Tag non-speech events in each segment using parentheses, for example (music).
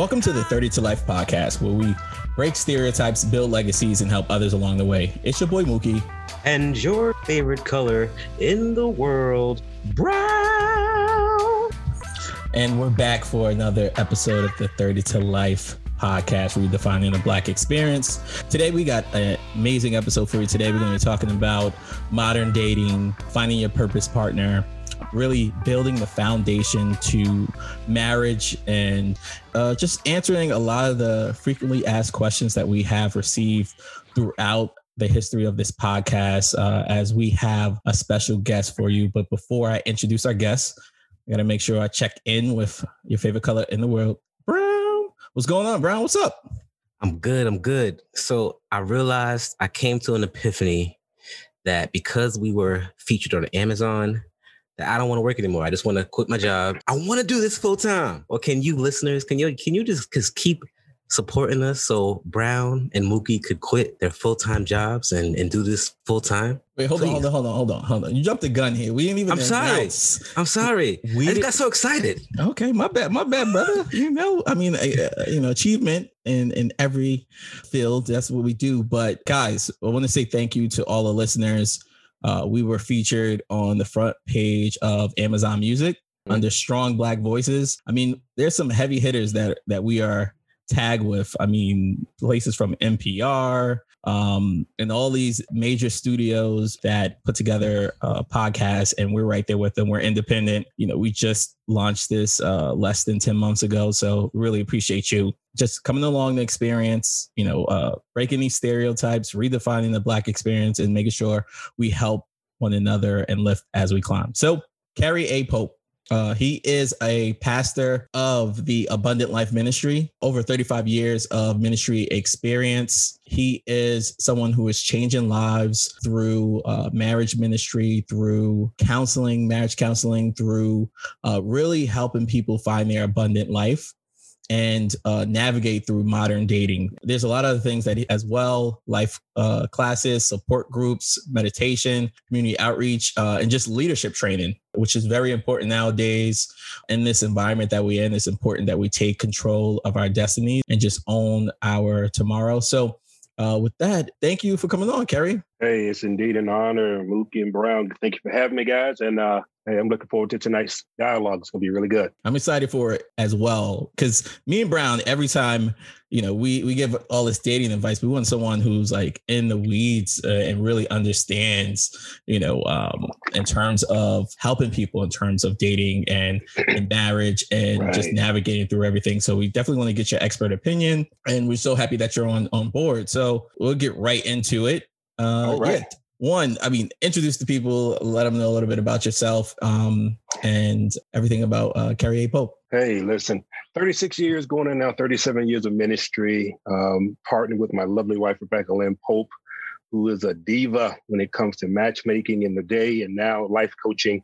Welcome to the 30 to Life podcast, where we break stereotypes, build legacies, and help others along the way. It's your boy Mookie. And your favorite color in the world, brown. And we're back for another episode of the 30 to Life podcast, redefining the Black experience. Today, we got an amazing episode for you. Today, we're going to be talking about modern dating, finding your purpose partner, really building the foundation to marriage and uh, just answering a lot of the frequently asked questions that we have received throughout the history of this podcast uh, as we have a special guest for you. But before I introduce our guest, I got to make sure I check in with your favorite color in the world, Brown. What's going on, Brown? What's up? I'm good. I'm good. So I realized I came to an epiphany that because we were featured on Amazon, that I don't want to work anymore. I just want to quit my job. I want to do this full time. Or can you listeners, can you can you just just keep supporting us so Brown and Mookie could quit their full-time jobs and, and do this full time? Wait, hold Please. on, hold on, hold on, hold on, hold on. You jumped the gun here. We didn't even. I'm sorry. I'm sorry. We I just got so excited. Okay, my bad, my bad, brother. You know, I mean, uh, you know, achievement in in every field. That's what we do. But guys, I want to say thank you to all the listeners uh, we were featured on the front page of Amazon Music mm-hmm. under Strong Black Voices. I mean, there's some heavy hitters that that we are tagged with. I mean, places from NPR, um, and all these major studios that put together a podcast, and we're right there with them. We're independent. You know, we just launched this uh, less than 10 months ago. So really appreciate you just coming along the experience, you know, uh, breaking these stereotypes, redefining the Black experience, and making sure we help one another and lift as we climb. So, Cary A. Pope, uh, he is a pastor of the Abundant Life Ministry, over 35 years of ministry experience. He is someone who is changing lives through uh, marriage ministry, through counseling, marriage counseling, through uh, really helping people find their abundant life and uh, navigate through modern dating. There's a lot of things that as well, life uh, classes, support groups, meditation, community outreach, uh, and just leadership training, which is very important nowadays in this environment that we're in. It's important that we take control of our destiny and just own our tomorrow. So uh, with that, thank you for coming on, Cary. Hey, it's indeed an honor, Mookie and Brown. Thank you for having me, guys. And uh, hey, I'm looking forward to tonight's dialogue. It's going to be really good. I'm excited for it as well because me and Brown, every time you know, we we give all this dating advice. We want someone who's like in the weeds uh, and really understands, you know, um, in terms of helping people, in terms of dating and, and marriage, and right. just navigating through everything. So we definitely want to get your expert opinion, and we're so happy that you're on on board. So we'll get right into it. Uh, all right. Yeah, one, I mean, introduce the people, let them know a little bit about yourself um, and everything about uh, Cary A. Pope. Hey, listen, 36 years going in now, 37 years of ministry, um, partnered with my lovely wife, Rebecca Lynn Pope, who is a diva when it comes to matchmaking in the day and now life coaching.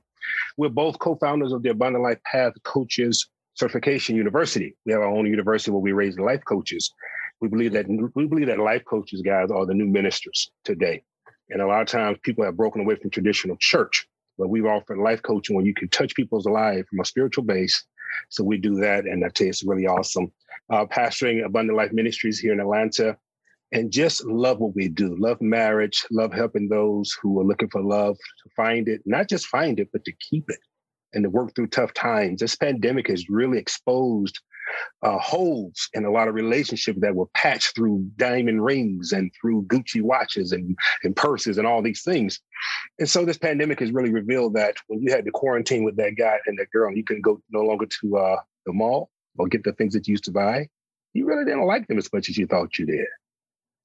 We're both co founders of the Abundant Life Path Coaches Certification University. We have our own university where we raise life coaches. We believe that we believe that life coaches, guys, are the new ministers today. And a lot of times people have broken away from traditional church, but we've offered life coaching where you can touch people's lives from a spiritual base. So we do that. And I tell you, it's really awesome. Uh, pastoring Abundant Life Ministries here in Atlanta and just love what we do. Love marriage, love helping those who are looking for love to find it, not just find it, but to keep it and to work through tough times. This pandemic has really exposed uh, holes in a lot of relationships that were patched through diamond rings and through Gucci watches and, and purses and all these things. And so this pandemic has really revealed that when you had to quarantine with that guy and that girl, and you couldn't go no longer to uh, the mall or get the things that you used to buy, you really didn't like them as much as you thought you did.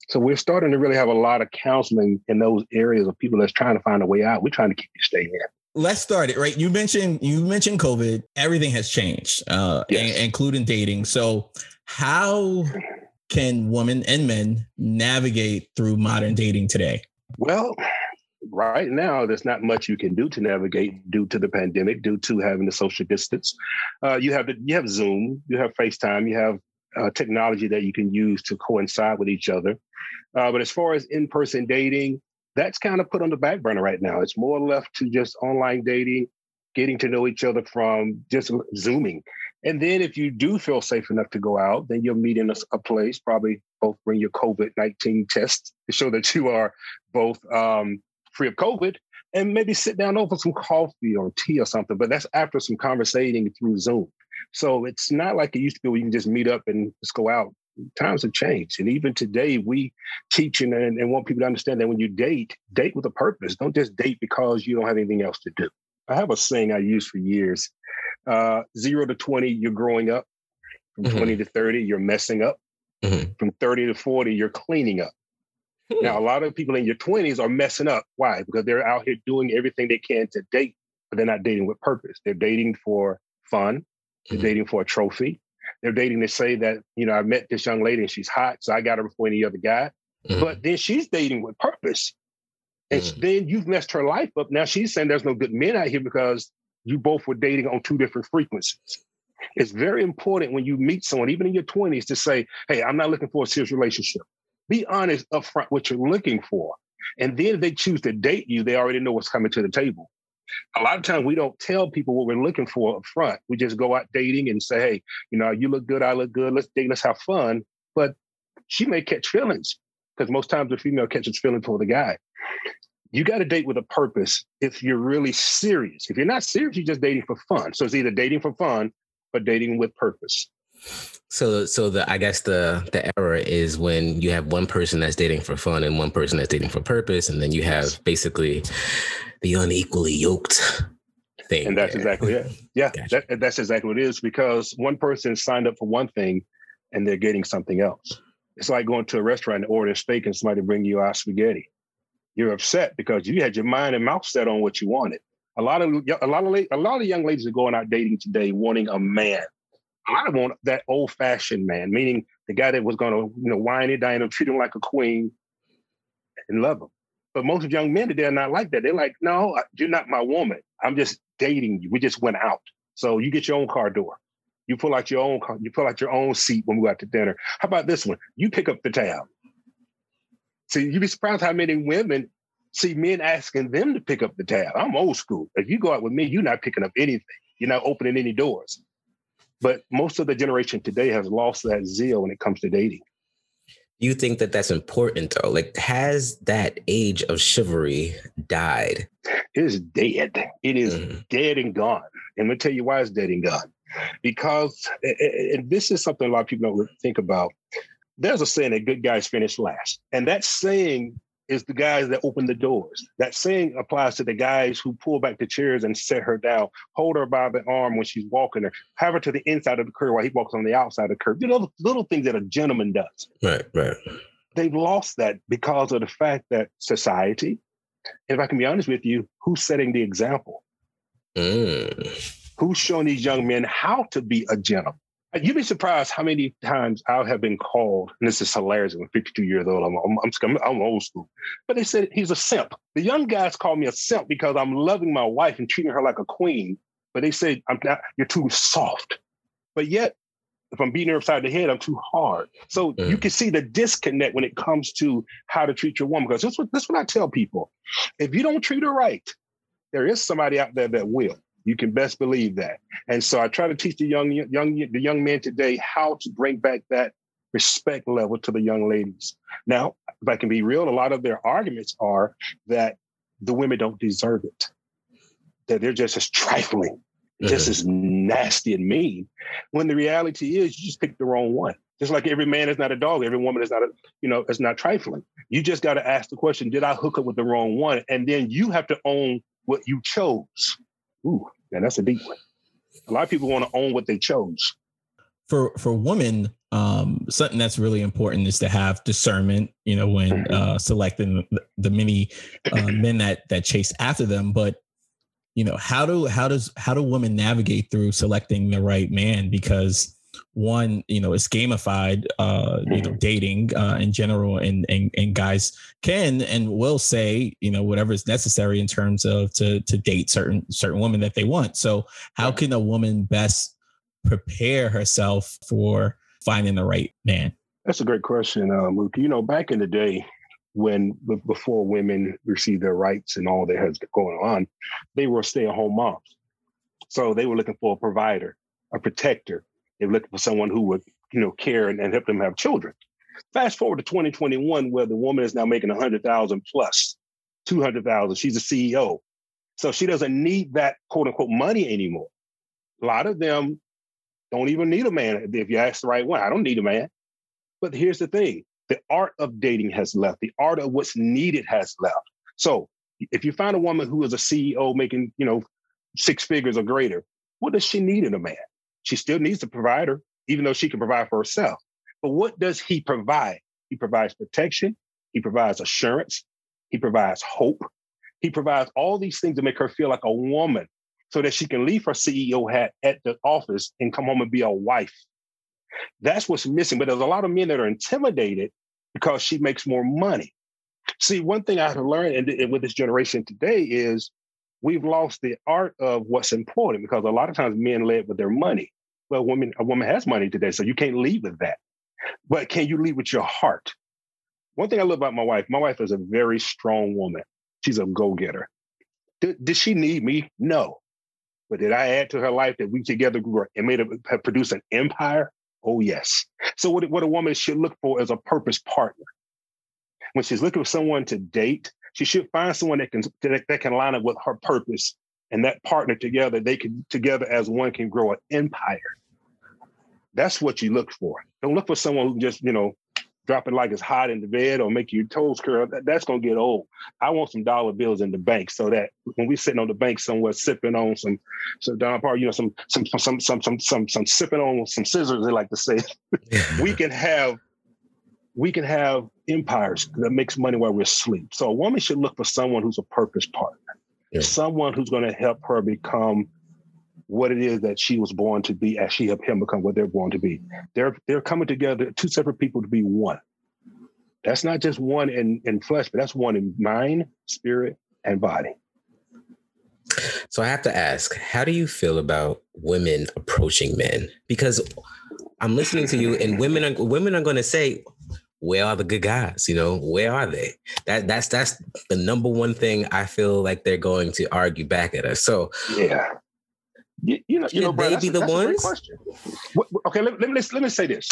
So we're starting to really have a lot of counseling in those areas of people that's trying to find a way out. We're trying to keep you staying in let's start it right? You mentioned you mentioned covid. Everything has changed uh yes. including dating. So how can women and men navigate through modern dating today? Well right now there's not much you can do to navigate due to the pandemic due to having the social distance. Uh, you have the, you have zoom you have facetime you have uh, technology that you can use to coincide with each other. Uh, but as far as in-person dating that's kind of put on the back burner right now. It's more left to just online dating, getting to know each other from just zooming. And then if you do feel safe enough to go out, then you'll meet in a, a place, probably both bring your COVID 19 test to show that you are both um, free of COVID and maybe sit down over some coffee or tea or something. But that's after some conversating through Zoom. So it's not like it used to be where you can just meet up and just go out. Times have changed. And even today, we teach and, and want people to understand that when you date, date with a purpose. Don't just date because you don't have anything else to do. I have a saying I use for years uh, zero to 20, you're growing up. From mm-hmm. 20 to 30, you're messing up. Mm-hmm. From 30 to 40, you're cleaning up. Hmm. Now, a lot of people in your 20s are messing up. Why? Because they're out here doing everything they can to date, but they're not dating with purpose. They're dating for fun, they're mm-hmm. dating for a trophy. They're dating to say that, you know, I met this young lady and she's hot, so I got her before any other guy. Mm-hmm. But then she's dating with purpose. And mm-hmm. then you've messed her life up. Now she's saying there's no good men out here because you both were dating on two different frequencies. It's very important when you meet someone, even in your 20s, to say, hey, I'm not looking for a serious relationship. Be honest upfront what you're looking for. And then if they choose to date you, they already know what's coming to the table. A lot of times we don't tell people what we're looking for up front. We just go out dating and say, hey, you know, you look good, I look good, let's date, let's have fun. But she may catch feelings because most times the female catches feelings for the guy. You got to date with a purpose if you're really serious. If you're not serious, you're just dating for fun. So it's either dating for fun or dating with purpose. So, so the I guess the the error is when you have one person that's dating for fun and one person that's dating for purpose, and then you have basically the unequally yoked thing. And that's exactly it. Yeah, (laughs) gotcha. that, that's exactly what it is because one person signed up for one thing, and they're getting something else. It's like going to a restaurant and ordering steak, and somebody bring you out spaghetti. You're upset because you had your mind and mouth set on what you wanted. A lot of a lot of a lot of young ladies are going out dating today, wanting a man I want that old fashioned man, meaning the guy that was going to, you know, wine it, dine him, treat him like a queen, and love him. But most young men today are not like that. They're like, no, you're not my woman. I'm just dating you. We just went out. So you get your own car door. You pull out your own car. You pull out your own seat when we go out to dinner. How about this one? You pick up the tab. See, you'd be surprised how many women see men asking them to pick up the tab. I'm old school. If you go out with me, you're not picking up anything. You're not opening any doors. But most of the generation today has lost that zeal when it comes to dating. You think that that's important though? Like, has that age of chivalry died? It is dead. It is mm-hmm. dead and gone. And let me tell you why it's dead and gone. Because, and this is something a lot of people don't think about. There's a saying that good guys finish last. And that saying is the guys that open the doors. That saying applies to the guys who pull back the chairs and set her down, hold her by the arm when she's walking her, have her to the inside of the curb while he walks on the outside of the curb. You know, the little things that a gentleman does. Right, right. They've lost that because of the fact that society, if I can be honest with you, who's setting the example? Mm. Who's showing these young men how to be a gentleman? You'd be surprised how many times I have been called, and this is hilarious. I'm 52 years old. I'm, I'm, I'm, old school. But they said he's a simp. The young guys call me a simp because I'm loving my wife and treating her like a queen. But they say I'm not, you're too soft. But yet, if I'm beating her upside the head, I'm too hard. So mm. you can see the disconnect when it comes to how to treat your woman. Because this, this is what I tell people. If you don't treat her right, there is somebody out there that will. You can best believe that. And so I try to teach the young young the young men today how to bring back that respect level to the young ladies. Now, if I can be real, a lot of their arguments are that the women don't deserve it. That they're just as trifling, mm-hmm. just as nasty and mean. When the reality is you just picked the wrong one. Just like every man is not a dog, every woman is not a, you know, is not trifling. You just got to ask the question, did I hook up with the wrong one? And then you have to own what you chose. Ooh, man, that's a deep one. A lot of people want to own what they chose. For for women, um, something that's really important is to have discernment. You know, when mm-hmm. uh, selecting the, the many uh, (clears throat) men that that chase after them, but you know how do how does how do women navigate through selecting the right man because one you know it's gamified uh you know mm-hmm. dating uh in general and and, and guys can and will say you know whatever is necessary in terms of to to date certain certain women that they want so how can a woman best prepare herself for finding the right man that's a great question uh, Luke. you know back in the day when before women received their rights and all that has going on they were stay-at-home moms so they were looking for a provider a protector. They're looking for someone who would, you know, care and, and help them have children. Fast forward to 2021, where the woman is now making 100,000 plus, 200,000. She's a CEO. So she doesn't need that quote unquote money anymore. A lot of them don't even need a man if you ask the right one. I don't need a man. But here's the thing the art of dating has left, the art of what's needed has left. So if you find a woman who is a CEO making, you know, six figures or greater, what does she need in a man? She still needs a provider, even though she can provide for herself. But what does he provide? He provides protection, he provides assurance, he provides hope, he provides all these things to make her feel like a woman so that she can leave her CEO hat at the office and come home and be a wife. That's what's missing. But there's a lot of men that are intimidated because she makes more money. See, one thing I have learned with this generation today is we've lost the art of what's important because a lot of times men lead with their money. Well, women, a woman has money today, so you can't lead with that. But can you lead with your heart? One thing I love about my wife, my wife is a very strong woman. She's a go-getter. Did, did she need me? No. But did I add to her life that we together grew and made a have produced an empire? Oh yes. So what, what a woman should look for is a purpose partner. When she's looking for someone to date, she should find someone that can that, that can line up with her purpose, and that partner together, they can together as one can grow an empire. That's what you look for. Don't look for someone who just you know drop it like it's hot in the bed or make your toes curl. That, that's gonna get old. I want some dollar bills in the bank so that when we're sitting on the bank somewhere sipping on some some Don Park, you know, some some some some some some some sipping on some scissors, they like to say, (laughs) we can have we can have empires that makes money while we're asleep. So a woman should look for someone who's a purpose partner, yeah. someone who's going to help her become what it is that she was born to be as she helped him become what they're born to be. They're they're coming together, two separate people to be one. That's not just one in, in flesh, but that's one in mind, spirit, and body. So I have to ask, how do you feel about women approaching men? Because I'm listening to you, and women are women are going to say, where are the good guys? You know, where are they? That that's that's the number one thing I feel like they're going to argue back at us. So yeah, you, you know, you know, bro, they be the ones. question. Okay, let, let, me let me say this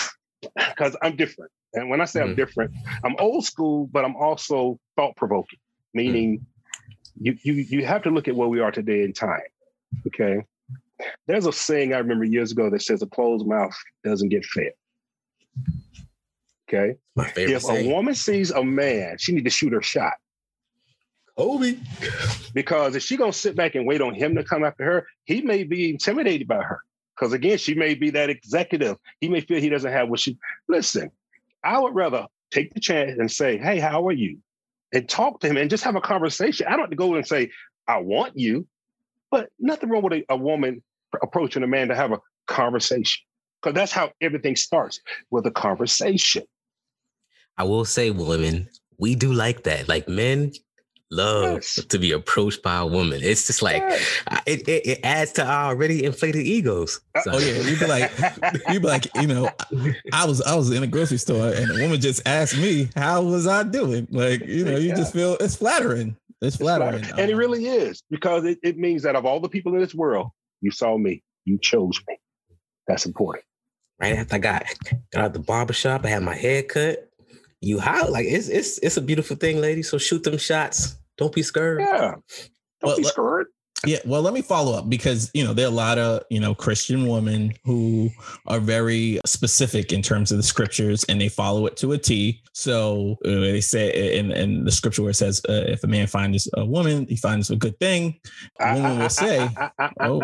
because I'm different, and when I say mm-hmm. I'm different, I'm old school, but I'm also thought provoking. Meaning, mm-hmm. you you you have to look at where we are today in time. Okay, there's a saying I remember years ago that says a closed mouth doesn't get fed. Okay. My. If saying. a woman sees a man, she need to shoot her shot. Kobe. Because if she gonna sit back and wait on him to come after her, he may be intimidated by her. Because again, she may be that executive. He may feel he doesn't have what she. Listen, I would rather take the chance and say, "Hey, how are you?" and talk to him and just have a conversation. I don't have to go and say, "I want you," but nothing wrong with a, a woman approaching a man to have a conversation because that's how everything starts with a conversation. I will say, women, we do like that. Like men love yes. to be approached by a woman. It's just like yes. it, it, it, adds to our already inflated egos. So. Oh yeah, you'd be like, (laughs) you'd be like, you know, I was I was in a grocery store and a woman just asked me how was I doing. Like, you know, you yeah. just feel it's flattering. It's flattering, it's and it um, really is because it, it means that of all the people in this world, you saw me, you chose me. That's important. Right after I got got out the barbershop, I had my hair cut you how like it's it's it's a beautiful thing, lady. So shoot them shots. Don't be scared. Yeah. Don't well, be scared. Yeah, well, let me follow up because you know there are a lot of you know Christian women who are very specific in terms of the scriptures and they follow it to a T. So uh, they say in, in the scripture where it says, uh, "If a man finds a woman, he finds a good thing." A woman will say, oh,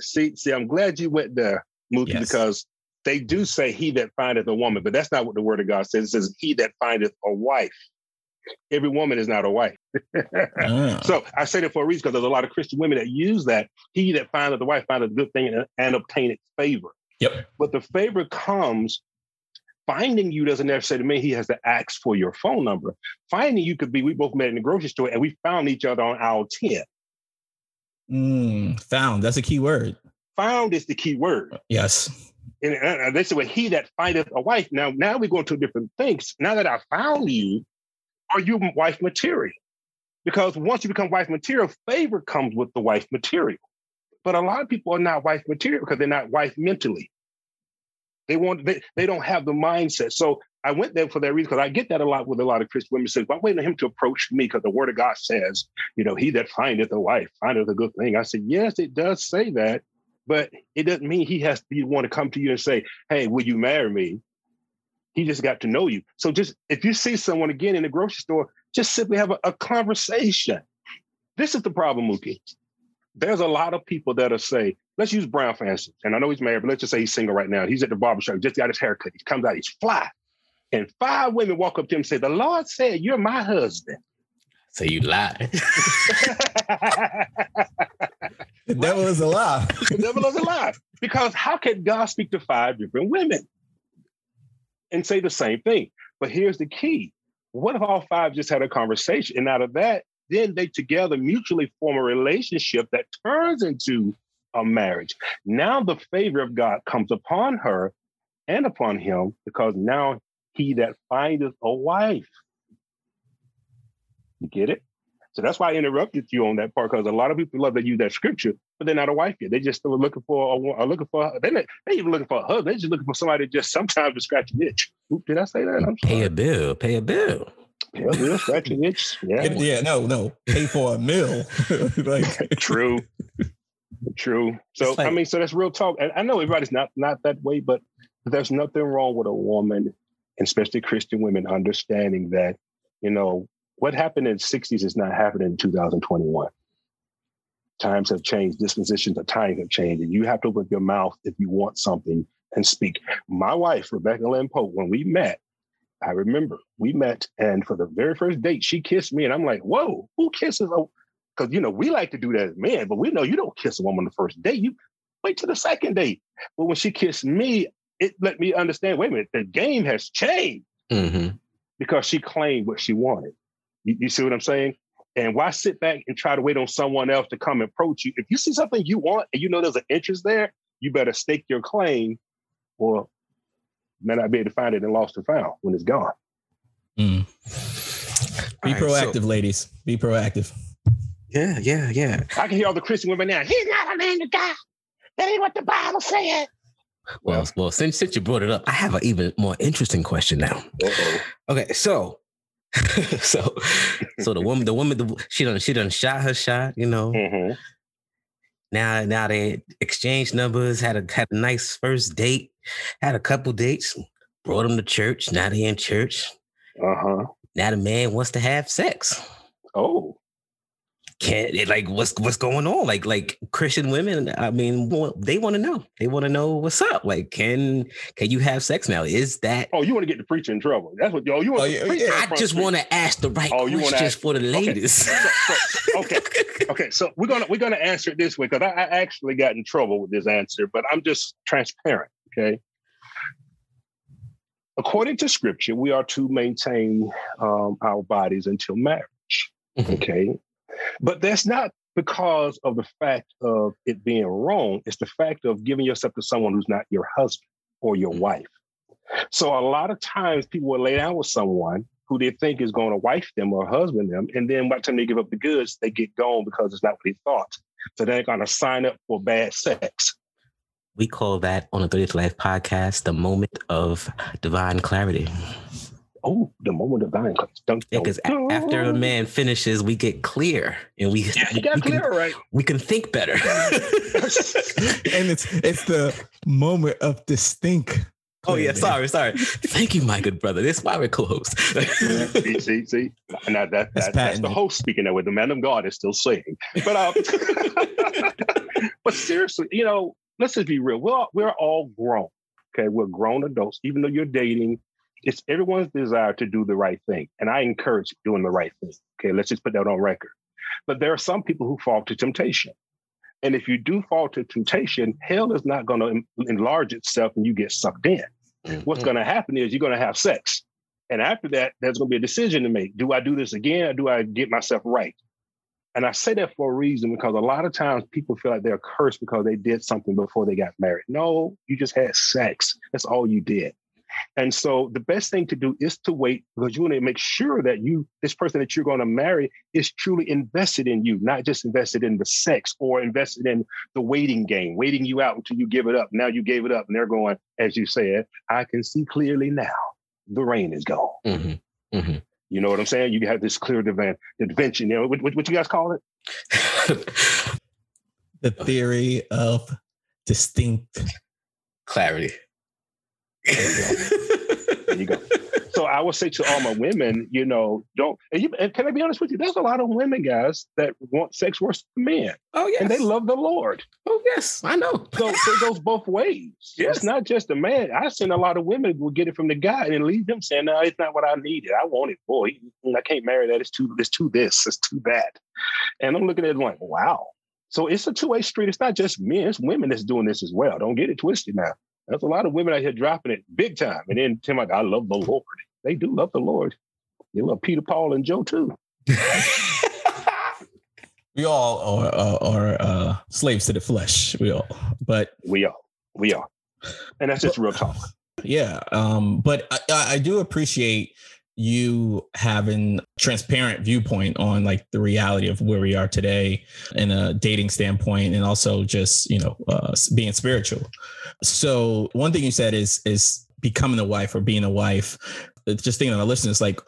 "See, see, I'm glad you went there, Mookie, yes. because they do say he that findeth a woman, but that's not what the word of God says. It says he that findeth a wife. Every woman is not a wife. ah. So I say that for a reason because there's a lot of Christian women that use that. He that findeth a wife findeth a good thing and, and obtaineth favor. Yep. But the favor comes finding you doesn't necessarily mean he has to ask for your phone number. Finding you could be we both met in the grocery store and we found each other on aisle 10. Mm, found. That's a key word. Found is the key word. Yes and, and they say, well, he that findeth a wife. Now, now we go into different things. Now that I found you, are you wife material? Because once you become wife material, favor comes with the wife material. But a lot of people are not wife material because they're not wife mentally. They want they, they don't have the mindset. So I went there for that reason because I get that a lot with a lot of Christian women. Says, "I'm waiting on him to approach me because the Word of God says, you know, he that findeth a wife findeth a good thing." I said, "Yes, it does say that, but it doesn't mean he has to be want to come to you and say, "Hey, will you marry me?" He just got to know you. So just if you see someone again in the grocery store, just simply have a, a conversation. This is the problem, Mookie. There's a lot of people that'll say, let's use Brown for instance. And I know he's married, but let's just say he's single right now. He's at the barbershop, just got his haircut. He comes out, he's fly. And five women walk up to him and say, The Lord said, You're my husband. So you lie. (laughs) the devil is a lie. the devil is a lie. Because how can God speak to five different women and say the same thing? But here's the key. What if all five just had a conversation? And out of that, then they together mutually form a relationship that turns into a marriage. Now the favor of God comes upon her and upon him because now he that findeth a wife. You get it? So that's why I interrupted you on that part because a lot of people love to use that scripture, but they're not a wife yet. They just still looking for a, are uh, looking for they're not they even looking for a hug. They're just looking for somebody just sometimes to scratch an itch. Oop, did I say that? I'm pay a bill. Pay a bill. Pay a bill. Scratch an itch. (laughs) Yeah. Yeah. No. No. Pay for a meal. (laughs) like (laughs) true. True. So like, I mean, so that's real talk. And I know everybody's not not that way, but there's nothing wrong with a woman especially Christian women, understanding that, you know, what happened in the 60s is not happening in 2021. Times have changed, dispositions of time have changed, and you have to open your mouth if you want something and speak. My wife, Rebecca Lynn Pope, when we met, I remember we met, and for the very first date, she kissed me, and I'm like, "Whoa, who kisses?" Because you know we like to do that as men, but we know you don't kiss a woman the first date. You wait till the second date. But when she kissed me, it let me understand. Wait a minute, the game has changed mm-hmm. because she claimed what she wanted. You, you, see what I'm saying? And why sit back and try to wait on someone else to come approach you? If you see something you want and you know there's an interest there, you better stake your claim, or may not be able to find it and lost and found when it's gone. Mm. Be right, proactive, so, ladies. Be proactive. Yeah, yeah, yeah. I can hear all the Christian women now. He's not a man of God. That ain't what the Bible said. Well, well, since since you brought it up, I have an even more interesting question now. Uh-oh. Okay, so (laughs) so so the woman, the woman, the, she done she done shot her shot, you know. Mm-hmm. Now now they exchanged numbers, had a had a nice first date, had a couple dates, brought them to church. Now they in church. Uh huh. Now the man wants to have sex. Oh can't it, like what's what's going on? Like like christian women i mean they want to know. They want to know what's up. Like can can you have sex now? Is that oh you want to get the preacher in trouble. That's what yo you want oh, yeah, i just want to ask the right oh, you questions ask, for the ladies. Okay. So, so, okay. Okay so we're gonna we're gonna answer it this way because I, I actually got in trouble with this answer but i'm just transparent okay? According to scripture we are to maintain um, our bodies until marriage mm-hmm. okay but that's not because of the fact of it being wrong. It's the fact of giving yourself to someone who's not your husband or your mm. wife. So a lot of times people will lay down with someone who they think is going to wife them or husband them. And then by the time they give up the goods, they get gone because it's not what they thought. So they're going to sign up for bad sex. We call that on the 30 to Life podcast the moment of divine clarity oh, the moment of dying comes. Yeah, because after a man finishes, we get clear and we, yeah, we, got we clear, can, right? We can think better. (laughs) and it's it's the moment of distinct. Oh yeah, sorry, sorry. Thank you, my good brother. This is why we're close. see, see, see. Now that, that that's, that's the host speaking there with the man of God is still saying. But uh, (laughs) but seriously, you know, let's just be real. We're all, we're all grown. Okay, we're grown adults. Even though you're dating, it's everyone's desire to do the right thing. And I encourage doing the right thing. Okay, let's just put that on record. But there are some people who fall to temptation. And if you do fall to temptation, hell is not going to enlarge itself and you get sucked in. Mm-hmm. What's going to happen is you're going to have sex. And after that, there's going to be a decision to make. Do I do this again or do I get myself right? And I say that for a reason because a lot of times people feel like they're cursed because they did something before they got married. No, you just had sex. That's all you did. And so the best thing to do is to wait because you want to make sure that you, this person that you're going to marry, is truly invested in you, not just invested in the sex or invested in the waiting game, waiting you out until you give it up. Now you gave it up, and they're going, as you said, I can see clearly now. The rain is gone. Mm-hmm. Mm-hmm. You know what I'm saying? You have this clear divan, adventure. You know what, what, what you guys call it? (laughs) the theory of distinct clarity. There you go. So I would say to all my women, you know, don't. And, you, and can I be honest with you? There's a lot of women, guys, that want sex worse than men. Oh yes, and they love the Lord. Oh yes, I know. So, so it goes both ways. Yes. It's not just a man. I've seen a lot of women will get it from the guy and leave him saying, "No, it's not what I needed. I want it, boy. I can't marry that. It's too. It's too this. It's too that." And I'm looking at it like, wow. So it's a two way street. It's not just men. It's women that's doing this as well. Don't get it twisted now. There's a lot of women out here dropping it big time. And then Tim, like, I love the Lord. They do love the Lord. They love Peter, Paul, and Joe too. (laughs) we all are, are, are uh, slaves to the flesh. We all, but we are, we are, and that's just real talk. Yeah, um, but I, I do appreciate you having transparent viewpoint on like the reality of where we are today in a dating standpoint and also just you know uh, being spiritual. So one thing you said is is becoming a wife or being a wife just thinking on the listeners like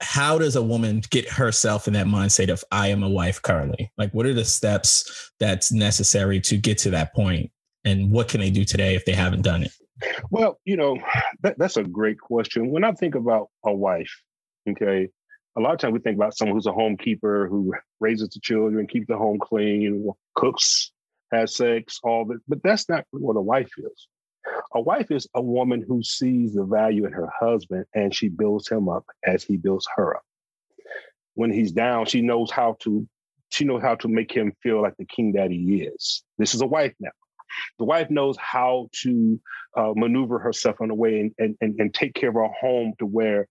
how does a woman get herself in that mindset of i am a wife currently? Like what are the steps that's necessary to get to that point? And what can they do today if they haven't done it well, you know, that, that's a great question. When I think about a wife, okay, a lot of times we think about someone who's a homekeeper who raises the children, keeps the home clean, cooks, has sex, all that. But that's not what a wife is. A wife is a woman who sees the value in her husband and she builds him up as he builds her up. When he's down, she knows how to she knows how to make him feel like the king that he is. This is a wife now. The wife knows how to uh, maneuver herself in a way and, and, and take care of her home to where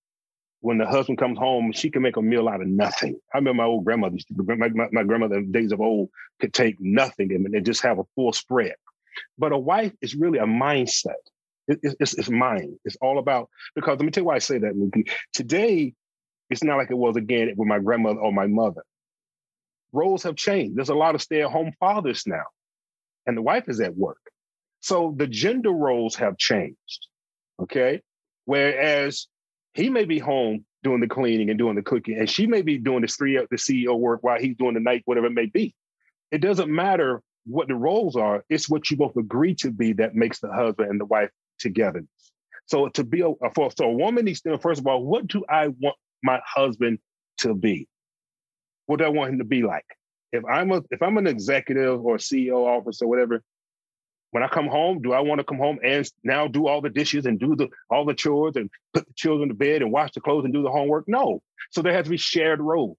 when the husband comes home, she can make a meal out of nothing. I remember my old grandmother, my, my, my grandmother in days of old could take nothing and, and just have a full spread. But a wife is really a mindset. It, it's, it's mind. It's all about, because let me tell you why I say that, Mookie. Today, it's not like it was again with my grandmother or my mother. Roles have changed. There's a lot of stay at home fathers now and the wife is at work. So the gender roles have changed. Okay. Whereas he may be home doing the cleaning and doing the cooking, and she may be doing the three the CEO work while he's doing the night, whatever it may be. It doesn't matter what the roles are, it's what you both agree to be that makes the husband and the wife together. So to be a for so a woman needs to know, first of all, what do I want my husband to be? What do I want him to be like? If I'm a if I'm an executive or CEO officer, or whatever, when I come home, do I want to come home and now do all the dishes and do the all the chores and put the children to bed and wash the clothes and do the homework? No. So there has to be shared roles.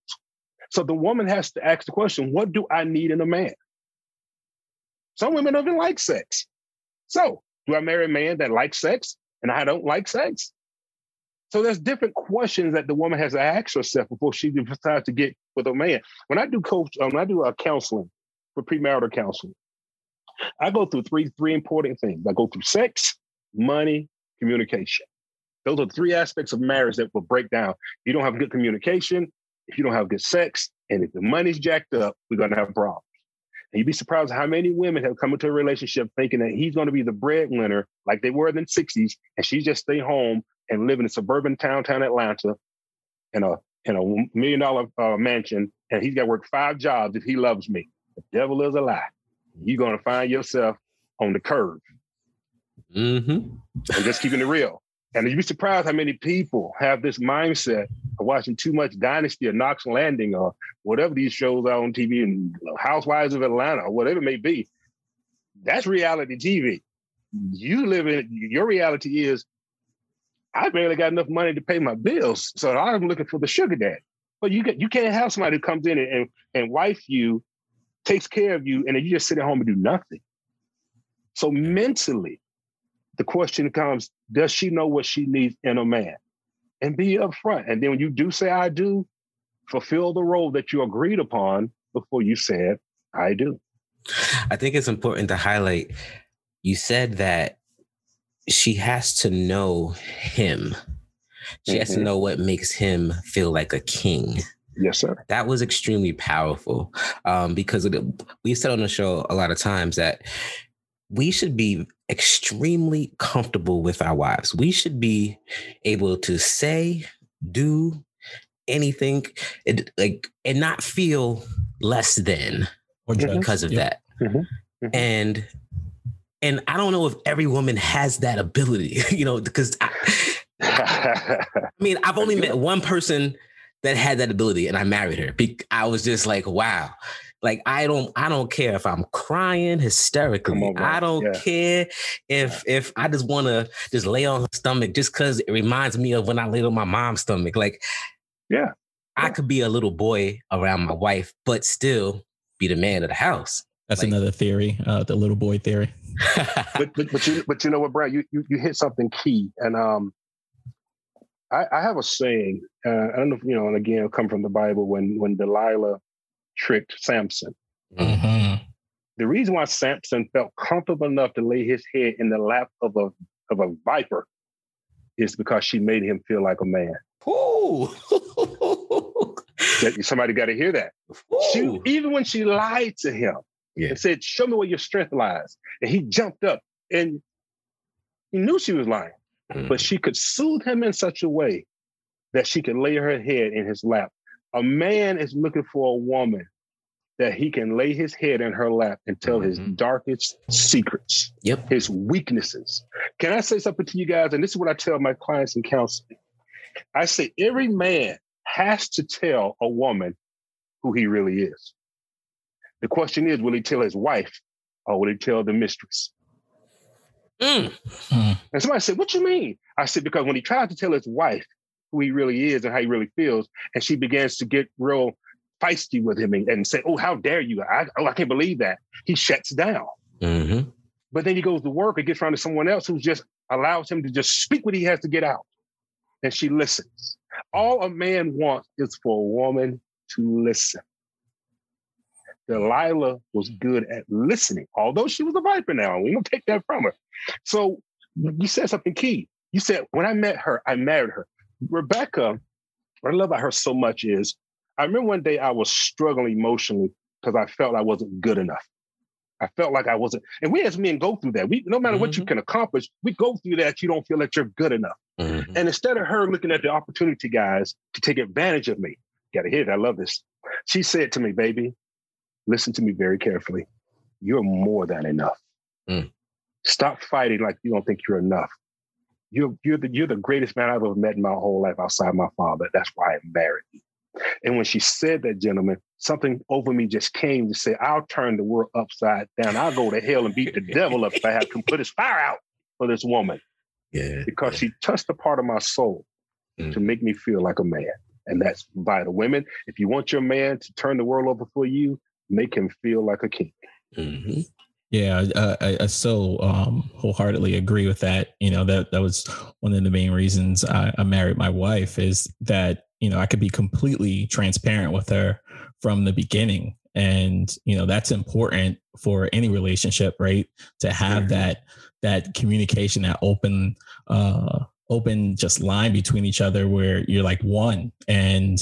So the woman has to ask the question, what do I need in a man? Some women don't even like sex. So do I marry a man that likes sex and I don't like sex? So there's different questions that the woman has to ask herself before she decides to get with a man. When I do coach, um, I do uh, counseling for premarital counseling, I go through three three important things. I go through sex, money, communication. Those are three aspects of marriage that will break down. If you don't have good communication, if you don't have good sex, and if the money's jacked up, we're gonna have problems. And you'd be surprised how many women have come into a relationship thinking that he's to be the breadwinner, like they were in the 60s, and she just stay home and live in a suburban town, town Atlanta, in a in a million dollar uh, mansion, and he's got to work five jobs if he loves me. The devil is a lie. You're gonna find yourself on the curve. Mm-hmm. I'm just keeping it real. And you'd be surprised how many people have this mindset of watching too much Dynasty or Knots Landing or whatever these shows are on TV and Housewives of Atlanta or whatever it may be. That's reality TV. You live in your reality is I barely got enough money to pay my bills, so I'm looking for the sugar dad. But you get you can't have somebody who comes in and, and, and wife you, takes care of you, and then you just sit at home and do nothing. So mentally, the question comes: Does she know what she needs in a man? And be upfront. And then when you do say "I do," fulfill the role that you agreed upon before you said "I do." I think it's important to highlight. You said that she has to know him. She mm-hmm. has to mm-hmm. know what makes him feel like a king. Yes, sir. That was extremely powerful um, because we said on the show a lot of times that we should be extremely comfortable with our wives. We should be able to say, do anything, like, and not feel less than because of that. Mm-hmm. Mm-hmm. And and I don't know if every woman has that ability, (laughs) you know, because I, (laughs) I mean, I've only met one person that had that ability, and I married her. I was just like, wow. Like I don't, I don't care if I'm crying hysterically. On, I don't yeah. care if if I just want to just lay on her stomach just because it reminds me of when I laid on my mom's stomach. Like, yeah, I could be a little boy around my wife, but still be the man of the house. That's like, another theory, uh, the little boy theory. (laughs) but, but, but you but you know what, Brad, you, you you hit something key, and um, I, I have a saying. Uh, I don't know, if, you know, and again, come from the Bible when when Delilah tricked Samson. Mm-hmm. The reason why Samson felt comfortable enough to lay his head in the lap of a of a viper is because she made him feel like a man. Ooh. (laughs) Somebody got to hear that. She, even when she lied to him yeah. and said, "Show me where your strength lies," and he jumped up and he knew she was lying, mm. but she could soothe him in such a way that she could lay her head in his lap. A man is looking for a woman that he can lay his head in her lap and tell mm-hmm. his darkest secrets, yep. his weaknesses. Can I say something to you guys? And this is what I tell my clients in counseling. I say every man has to tell a woman who he really is. The question is, will he tell his wife or will he tell the mistress? Mm. And somebody said, What you mean? I said, Because when he tries to tell his wife who he really is and how he really feels, and she begins to get real feisty with him and, and say, Oh, how dare you? I, oh, I can't believe that. He shuts down. Mm-hmm. But then he goes to work and gets around to someone else who just allows him to just speak what he has to get out. And she listens. All a man wants is for a woman to listen. Delilah was good at listening, although she was a viper now. We don't take that from her. So you said something key. You said, when I met her, I married her. Rebecca, what I love about her so much is I remember one day I was struggling emotionally because I felt I wasn't good enough. I felt like I wasn't, and we as men go through that. We no matter mm-hmm. what you mm-hmm. can accomplish, we go through that. You don't feel that you're good enough. Mm-hmm. And instead of her looking at the opportunity, guys, to take advantage of me, gotta hear it. I love this. She said to me, "Baby, listen to me very carefully. You're more than enough. Mm. Stop fighting like you don't think you're enough. You're you're the you're the greatest man I've ever met in my whole life outside my father. That's why I married you." And when she said that, gentlemen, something over me just came to say, I'll turn the world upside down. I'll go to hell and beat the (laughs) devil up if I have to put his fire out for this woman. Yeah. Because yeah. she touched a part of my soul mm. to make me feel like a man. And that's vital. Women, if you want your man to turn the world over for you, make him feel like a king. Mm-hmm. Yeah, I, I, so um, wholeheartedly agree with that. You know that that was one of the main reasons I, I married my wife is that you know, I could be completely transparent with her from the beginning. And, you know, that's important for any relationship, right? To have mm-hmm. that that communication, that open uh open just line between each other where you're like one. And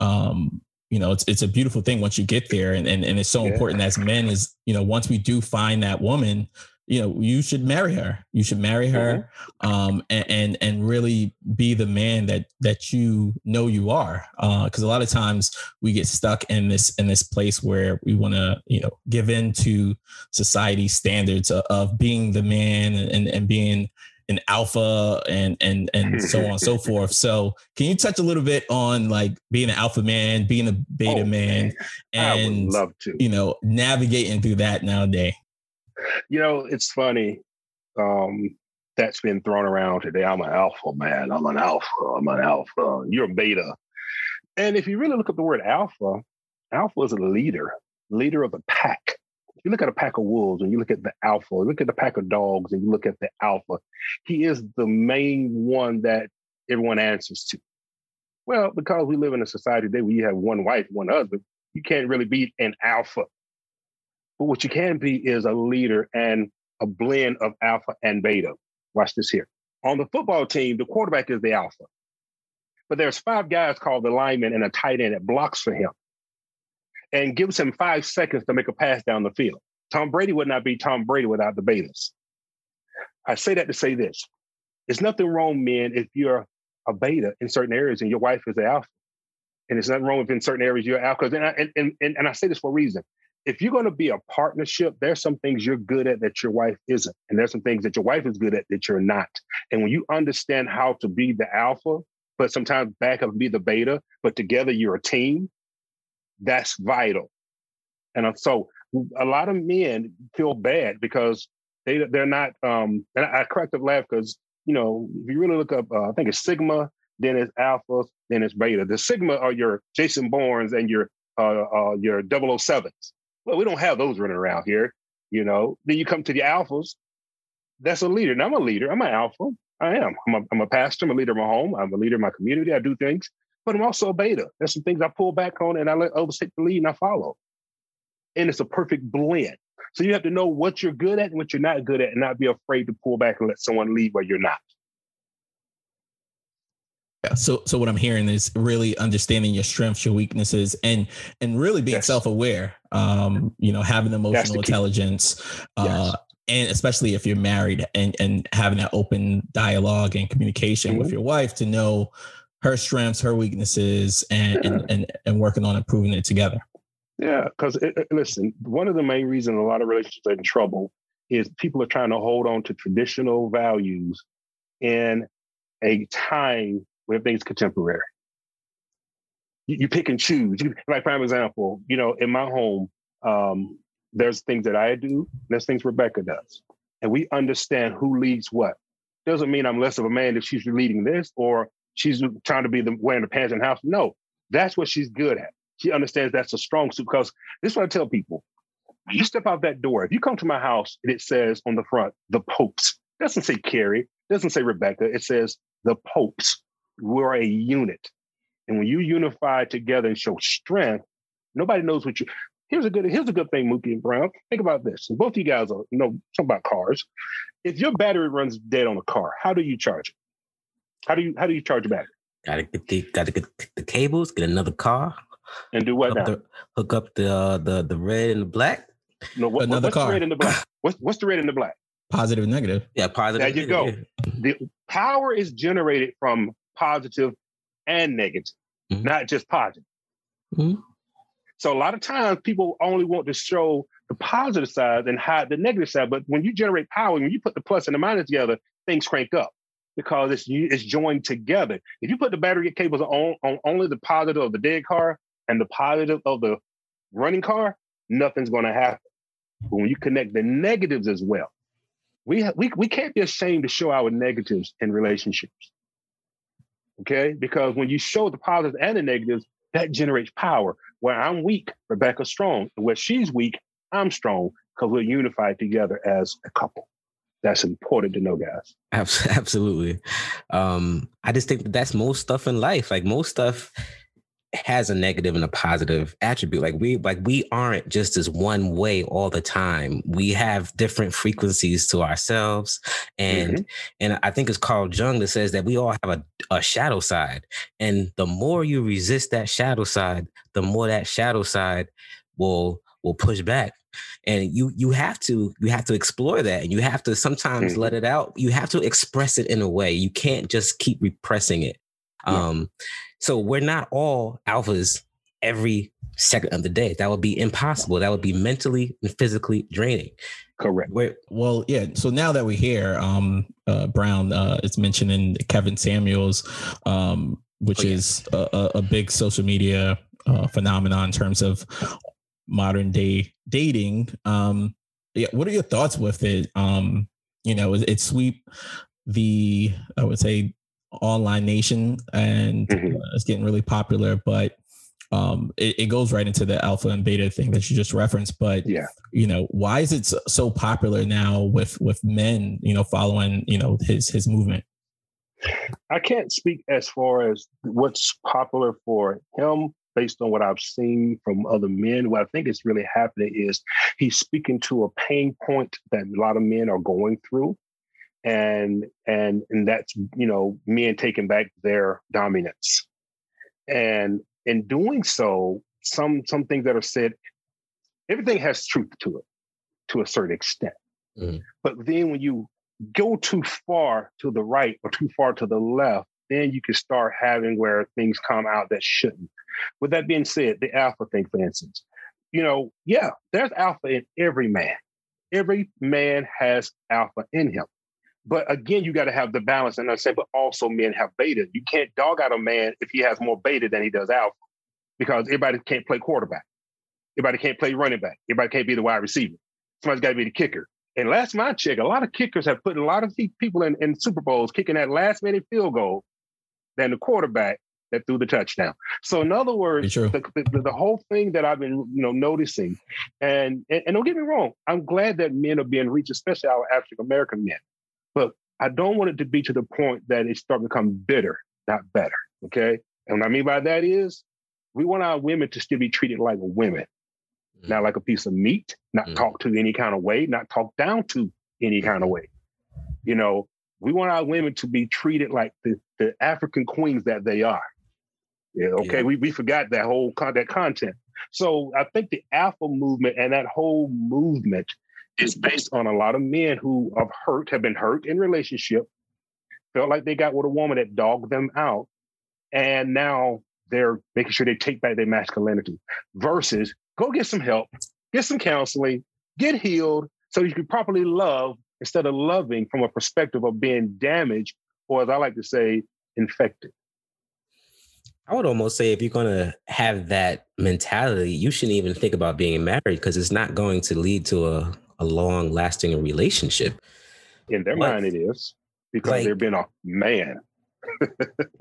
um, you know, it's it's a beautiful thing once you get there. And and, and it's so yeah. important as men is, you know, once we do find that woman, you know you should marry her you should marry her mm-hmm. um, and, and, and really be the man that that you know you are because uh, a lot of times we get stuck in this in this place where we want to you know give in to society standards of, of being the man and and being an alpha and and and so on and so (laughs) forth. So can you touch a little bit on like being an alpha man, being a beta oh, man, man, and love to you know navigating through that nowadays? You know, it's funny. Um, that's been thrown around today. I'm an alpha man. I'm an alpha. I'm an alpha. You're a beta. And if you really look at the word alpha, alpha is a leader, leader of the pack. You look at a pack of wolves and you look at the alpha, you look at the pack of dogs and you look at the alpha, he is the main one that everyone answers to. Well, because we live in a society today where you have one wife, one husband, you can't really be an alpha. But what you can be is a leader and a blend of alpha and beta. Watch this here. On the football team, the quarterback is the alpha. But there's five guys called the lineman and a tight end that blocks for him and gives him five seconds to make a pass down the field. Tom Brady would not be Tom Brady without the betas. I say that to say this. There's nothing wrong, men, if you're a beta in certain areas and your wife is the alpha. And there's nothing wrong with in certain areas you're alpha. And I, and, and, and I say this for a reason. If you're going to be a partnership, there's some things you're good at that your wife isn't. And there's some things that your wife is good at that you're not. And when you understand how to be the alpha, but sometimes back up be the beta, but together you're a team, that's vital. And so a lot of men feel bad because they they're not. Um, and I, cracked up laugh because you know if you really look up, uh, I think it's sigma, then it's alpha, then it's beta. The sigma are your Jason Bournes and your uh, uh, your 007s. Well, we don't have those running around here. You know. Then you come to the alphas. That's a leader. And I'm a leader. I'm an alpha. I am. I'm a, I'm a pastor. I'm a leader of my home. I'm a leader of my community. I do things but I'm also a beta. There's some things I pull back on and I let others take the lead and I follow. And it's a perfect blend. So you have to know what you're good at and what you're not good at and not be afraid to pull back and let someone lead where you're not. Yeah. So so what I'm hearing is really understanding your strengths, your weaknesses, and and really being yes. self-aware. Um, you know, having emotional intelligence. Uh, yes. and especially if you're married and and having that open dialogue and communication mm-hmm. with your wife to know her strengths, her weaknesses, and yeah. and, and and working on improving it together. Yeah, because listen, one of the main reasons a lot of relationships are in trouble is people are trying to hold on to traditional values in a time where everything's contemporary. You, you pick and choose. You, like, prime example, you know, in my home, um, there's things that I do, there's things Rebecca does. And we understand who leads what. Doesn't mean I'm less of a man if she's leading this, or she's trying to be the wearing the pants in the house. No, that's what she's good at. She understands that's a strong suit because this is what I tell people. You step out that door. If you come to my house and it says on the front, the Popes, it doesn't say Kerry, doesn't say Rebecca, it says the Popes. We're a unit. And when you unify together and show strength, nobody knows what you here's a good here's a good thing, Mookie and Brown. Think about this. Both of you guys are know something about cars. If your battery runs dead on a car, how do you charge it? How do you how do you charge a battery? Gotta get the gotta get the cables, get another car, and do what hook now? The, hook up the uh, the the red and the black. No, what, another what's car. the red and the black? (laughs) What's what's the red and the black? Positive and negative. Yeah, positive. There you go. The power is generated from positive and negative, mm-hmm. not just positive. Mm-hmm. So a lot of times people only want to show the positive side and hide the negative side. But when you generate power, when you put the plus and the minus together, things crank up because it's it's joined together. If you put the battery cables on, on only the positive of the dead car and the positive of the running car, nothing's going to happen. But when you connect the negatives as well, we, ha- we we can't be ashamed to show our negatives in relationships. Okay, because when you show the positives and the negatives, that generates power. Where I'm weak, Rebecca's strong. Where she's weak, I'm strong because we're unified together as a couple that's important to know, guys. (laughs) Absolutely. Um, I just think that that's most stuff in life. Like most stuff has a negative and a positive attribute. Like we like we aren't just as one way all the time. We have different frequencies to ourselves. And mm-hmm. and I think it's Carl Jung that says that we all have a, a shadow side. And the more you resist that shadow side, the more that shadow side will will push back and you you have to you have to explore that and you have to sometimes mm-hmm. let it out. You have to express it in a way. You can't just keep repressing it. Yeah. um so we're not all alphas every second of the day. That would be impossible. That would be mentally and physically draining. Correct. We're, well yeah so now that we're here um uh brown uh it's mentioning kevin samuels um which oh, yeah. is a, a, big social media uh, phenomenon in terms of modern day dating. Um, yeah, what are your thoughts with it? Um, you know, it, it sweep the I would say online nation, and mm-hmm. uh, it's getting really popular. But um, it, it, goes right into the alpha and beta thing that you just referenced. But yeah, you know, why is it so popular now with with men? You know, following you know his his movement. I can't speak as far as what's popular for him based on what I've seen from other men, what I think is really happening is he's speaking to a pain point that a lot of men are going through. and and and that's you know men taking back their dominance and in doing so some some things that are said everything has truth to it to a certain extent mm-hmm. but then when you go too far to the right or too far to the left then you can start having where things come out that shouldn't with that being said the alpha thing for instance you know yeah there's alpha in every man every man has alpha in him but again, you got to have the balance and I understand, but also men have beta. You can't dog out a man if he has more beta than he does alpha because everybody can't play quarterback. Everybody can't play running back. Everybody can't be the wide receiver. Somebody's got to be the kicker. And last my check, a lot of kickers have put a lot of people in, in Super Bowls kicking that last minute field goal than the quarterback that threw the touchdown. So in other words, the, the, the, whole thing that I've been you know noticing, and, and, and don't get me wrong, I'm glad that men are being reached, especially our African American men. But I don't want it to be to the point that it start to become bitter, not better. Okay. And what I mean by that is we want our women to still be treated like women, mm. not like a piece of meat, not mm. talked to any kind of way, not talked down to any kind of way. You know, we want our women to be treated like the, the African queens that they are. Yeah, okay, yeah. we, we forgot that whole con- that content. So I think the alpha movement and that whole movement is based on a lot of men who have hurt, have been hurt in relationship, felt like they got with a woman that dogged them out, and now they're making sure they take back their masculinity. Versus go get some help, get some counseling, get healed, so you can properly love instead of loving from a perspective of being damaged, or as I like to say, infected. I would almost say if you're going to have that mentality, you shouldn't even think about being married because it's not going to lead to a a long lasting relationship. In their mind, it is because like, they're being a man.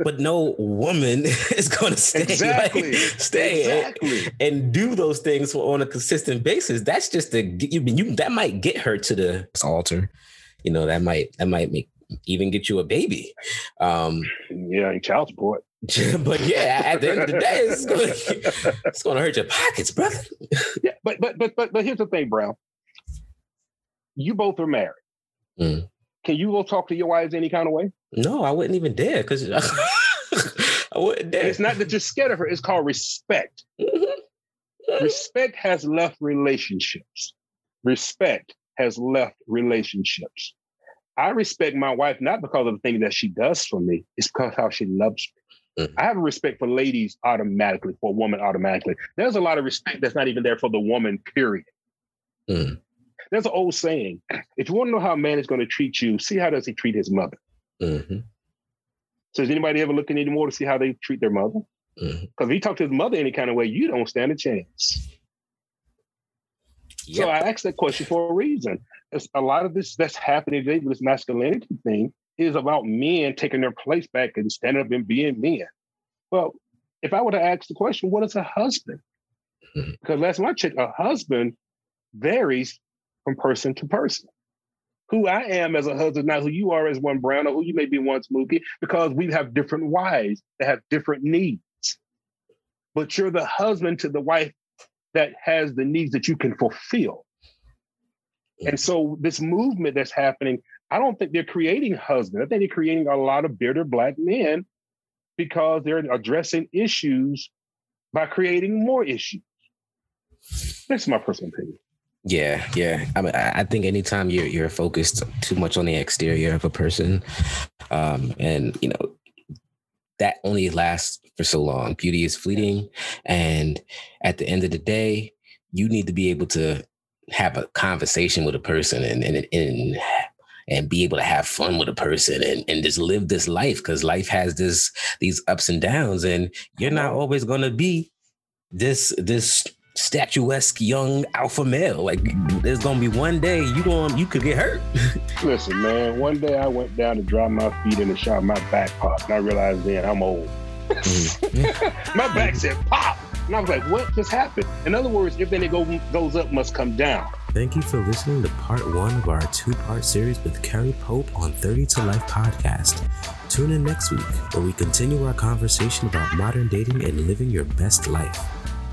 But no woman (laughs) is going to stay, exactly. like, stay exactly. and, and, do those things on a consistent basis. That's just a you, you that might get her to the altar. You know that might that might make even get you a baby. Um, yeah, and child support. but yeah, at the end of the day, it's going, (laughs) it's going to hurt your pockets, brother. yeah, but but but but but here's the thing, Brown you both are married. Mm. Can you go talk to your wives any kind of way? No, I wouldn't even dare because (laughs) I wouldn't dare. It's not that you're scared of her, it's called respect. Mm-hmm. Respect has left relationships. Respect has left relationships. I respect my wife not because of the things that she does for me, it's because how she loves me. Mm-hmm. I have a respect for ladies automatically, for a woman automatically. There's a lot of respect that's not even there for the woman, period. Mm. There's an old saying: if you want to know how a man is going to treat you, see how does he treat his mother. Mm-hmm. So does anybody ever looking anymore to see how they treat their mother? Because mm-hmm. if he talk to his mother any kind of way, you don't stand a chance. Yep. So I asked that question for a reason. It's a lot of this that's happening today with this masculinity thing is about men taking their place back and standing up and being men. Well, if I were to ask the question, what is a husband? Mm-hmm. Because last time I checked, a husband varies from person to person. Who I am as a husband, not who you are as one Brown or who you may be once Mookie, because we have different wives that have different needs. But you're the husband to the wife that has the needs that you can fulfill. And so this movement that's happening, I don't think they're creating husbands. I think they're creating a lot of bearded black men because they're addressing issues by creating more issues. That's my personal opinion. Yeah, yeah. I mean, I think anytime you're you're focused too much on the exterior of a person, um, and you know, that only lasts for so long. Beauty is fleeting, and at the end of the day, you need to be able to have a conversation with a person and and and and be able to have fun with a person and, and just live this life because life has this these ups and downs and you're not always going to be this this statuesque young alpha male. Like there's gonna be one day you going you could get hurt. (laughs) Listen, man. One day I went down to dry my feet in the shower, my back popped, and I realized then I'm old. (laughs) Mm-hmm. my back said pop, and I was like, "What just happened?" In other words, everything that go, goes up must come down. Thank you for listening to part one of our two-part series with Kerry Pope on 30 to Life podcast. Tune in next week where we continue our conversation about modern dating and living your best life.